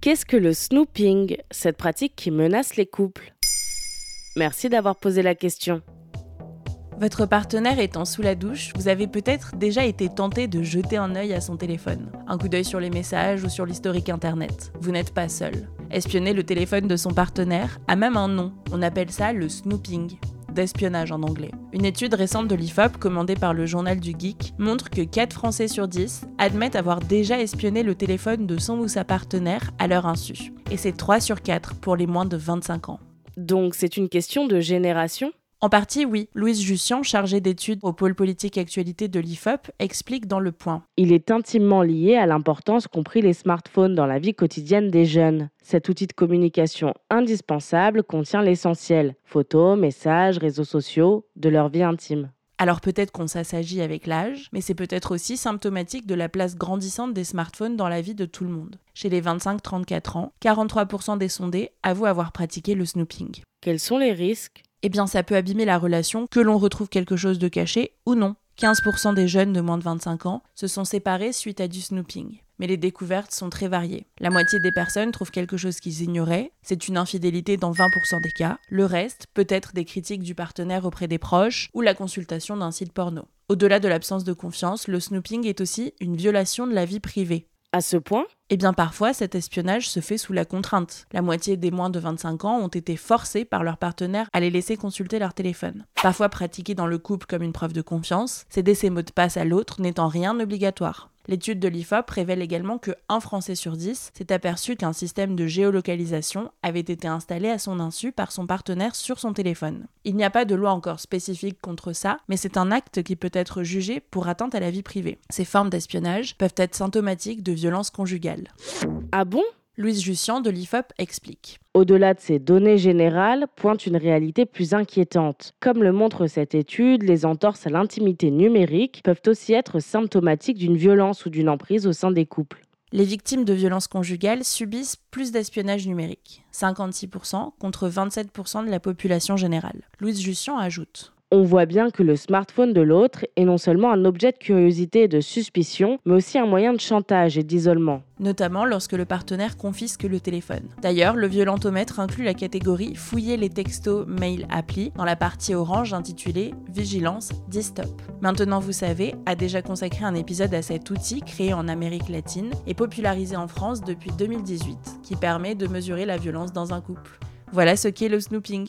Qu'est-ce que le snooping, cette pratique qui menace les couples? Merci d'avoir posé la question. Votre partenaire étant sous la douche, vous avez peut-être déjà été tenté de jeter un œil à son téléphone, un coup d'œil sur les messages ou sur l'historique internet. Vous n'êtes pas seul. Espionner le téléphone de son partenaire a même un nom. On appelle ça le snooping d'espionnage en anglais. Une étude récente de l'IFOP commandée par le journal du Geek montre que 4 Français sur 10 admettent avoir déjà espionné le téléphone de son ou sa partenaire à leur insu. Et c'est 3 sur 4 pour les moins de 25 ans. Donc c'est une question de génération en partie, oui. Louise Jussian, chargée d'études au pôle politique et actualité de l'IFOP, explique dans le point. Il est intimement lié à l'importance qu'ont pris les smartphones dans la vie quotidienne des jeunes. Cet outil de communication indispensable contient l'essentiel photos, messages, réseaux sociaux de leur vie intime. Alors peut-être qu'on s'assagit avec l'âge, mais c'est peut-être aussi symptomatique de la place grandissante des smartphones dans la vie de tout le monde. Chez les 25-34 ans, 43% des sondés avouent avoir pratiqué le snooping. Quels sont les risques? Eh bien ça peut abîmer la relation, que l'on retrouve quelque chose de caché ou non. 15% des jeunes de moins de 25 ans se sont séparés suite à du snooping. Mais les découvertes sont très variées. La moitié des personnes trouvent quelque chose qu'ils ignoraient, c'est une infidélité dans 20% des cas. Le reste peut être des critiques du partenaire auprès des proches ou la consultation d'un site porno. Au-delà de l'absence de confiance, le snooping est aussi une violation de la vie privée. À ce point Eh bien parfois, cet espionnage se fait sous la contrainte. La moitié des moins de 25 ans ont été forcés par leur partenaire à les laisser consulter leur téléphone. Parfois pratiqué dans le couple comme une preuve de confiance, céder ses mots de passe à l'autre n'étant rien obligatoire. L'étude de l'IFOP révèle également que un Français sur 10 s'est aperçu qu'un système de géolocalisation avait été installé à son insu par son partenaire sur son téléphone. Il n'y a pas de loi encore spécifique contre ça, mais c'est un acte qui peut être jugé pour atteinte à la vie privée. Ces formes d'espionnage peuvent être symptomatiques de violences conjugales. Ah bon? Louise Jussian de l'IFOP explique. Au-delà de ces données générales, pointe une réalité plus inquiétante. Comme le montre cette étude, les entorses à l'intimité numérique peuvent aussi être symptomatiques d'une violence ou d'une emprise au sein des couples. Les victimes de violences conjugales subissent plus d'espionnage numérique, 56% contre 27% de la population générale. Louise Jussian ajoute on voit bien que le smartphone de l'autre est non seulement un objet de curiosité et de suspicion, mais aussi un moyen de chantage et d'isolement. Notamment lorsque le partenaire confisque le téléphone. D'ailleurs, le violentomètre inclut la catégorie Fouiller les textos mail appli dans la partie orange intitulée Vigilance Distop. Maintenant, vous savez, a déjà consacré un épisode à cet outil créé en Amérique latine et popularisé en France depuis 2018, qui permet de mesurer la violence dans un couple. Voilà ce qu'est le snooping.